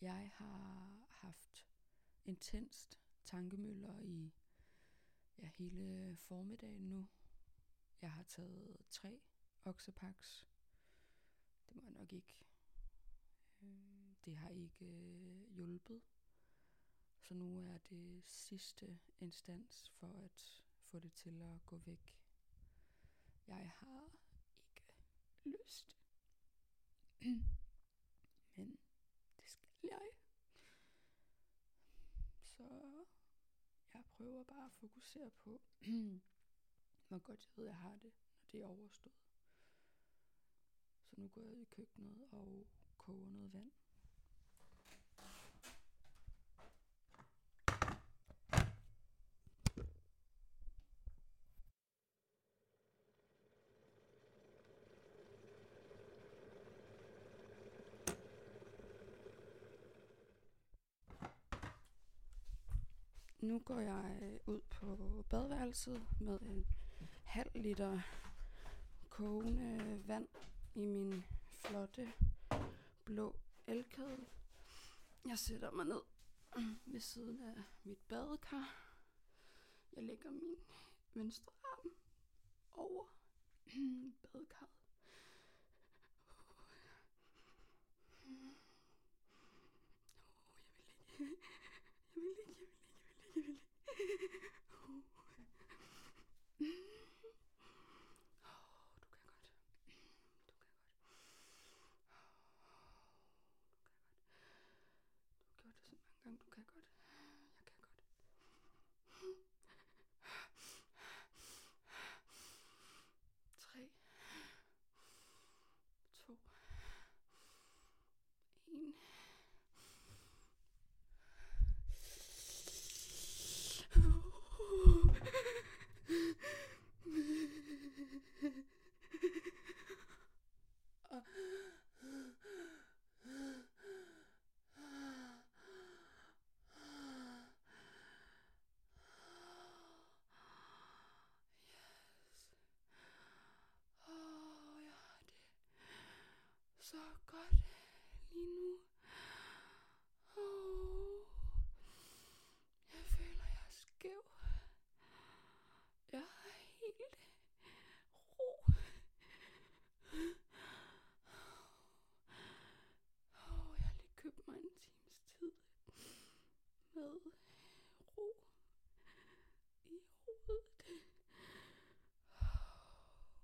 Jeg har haft intenst tankemøller i ja, hele formiddagen nu. Jeg har taget tre oksepaks. Det må jeg nok ikke. Øh, det har ikke øh, hjulpet. Så nu er det sidste instans for at få det til at gå væk. Jeg har ikke lyst. Men det skal jeg. Så jeg prøver bare at fokusere på, hvor godt jeg ved, jeg har det, når det er overstået. Så nu går jeg ud i køkkenet og Nu går jeg øh, ud på badeværelset med en halv liter kogende vand i min flotte blå elkedel. Jeg sætter mig ned ved siden af mit badekar. Jeg lægger min venstre arm over badekarret. suck.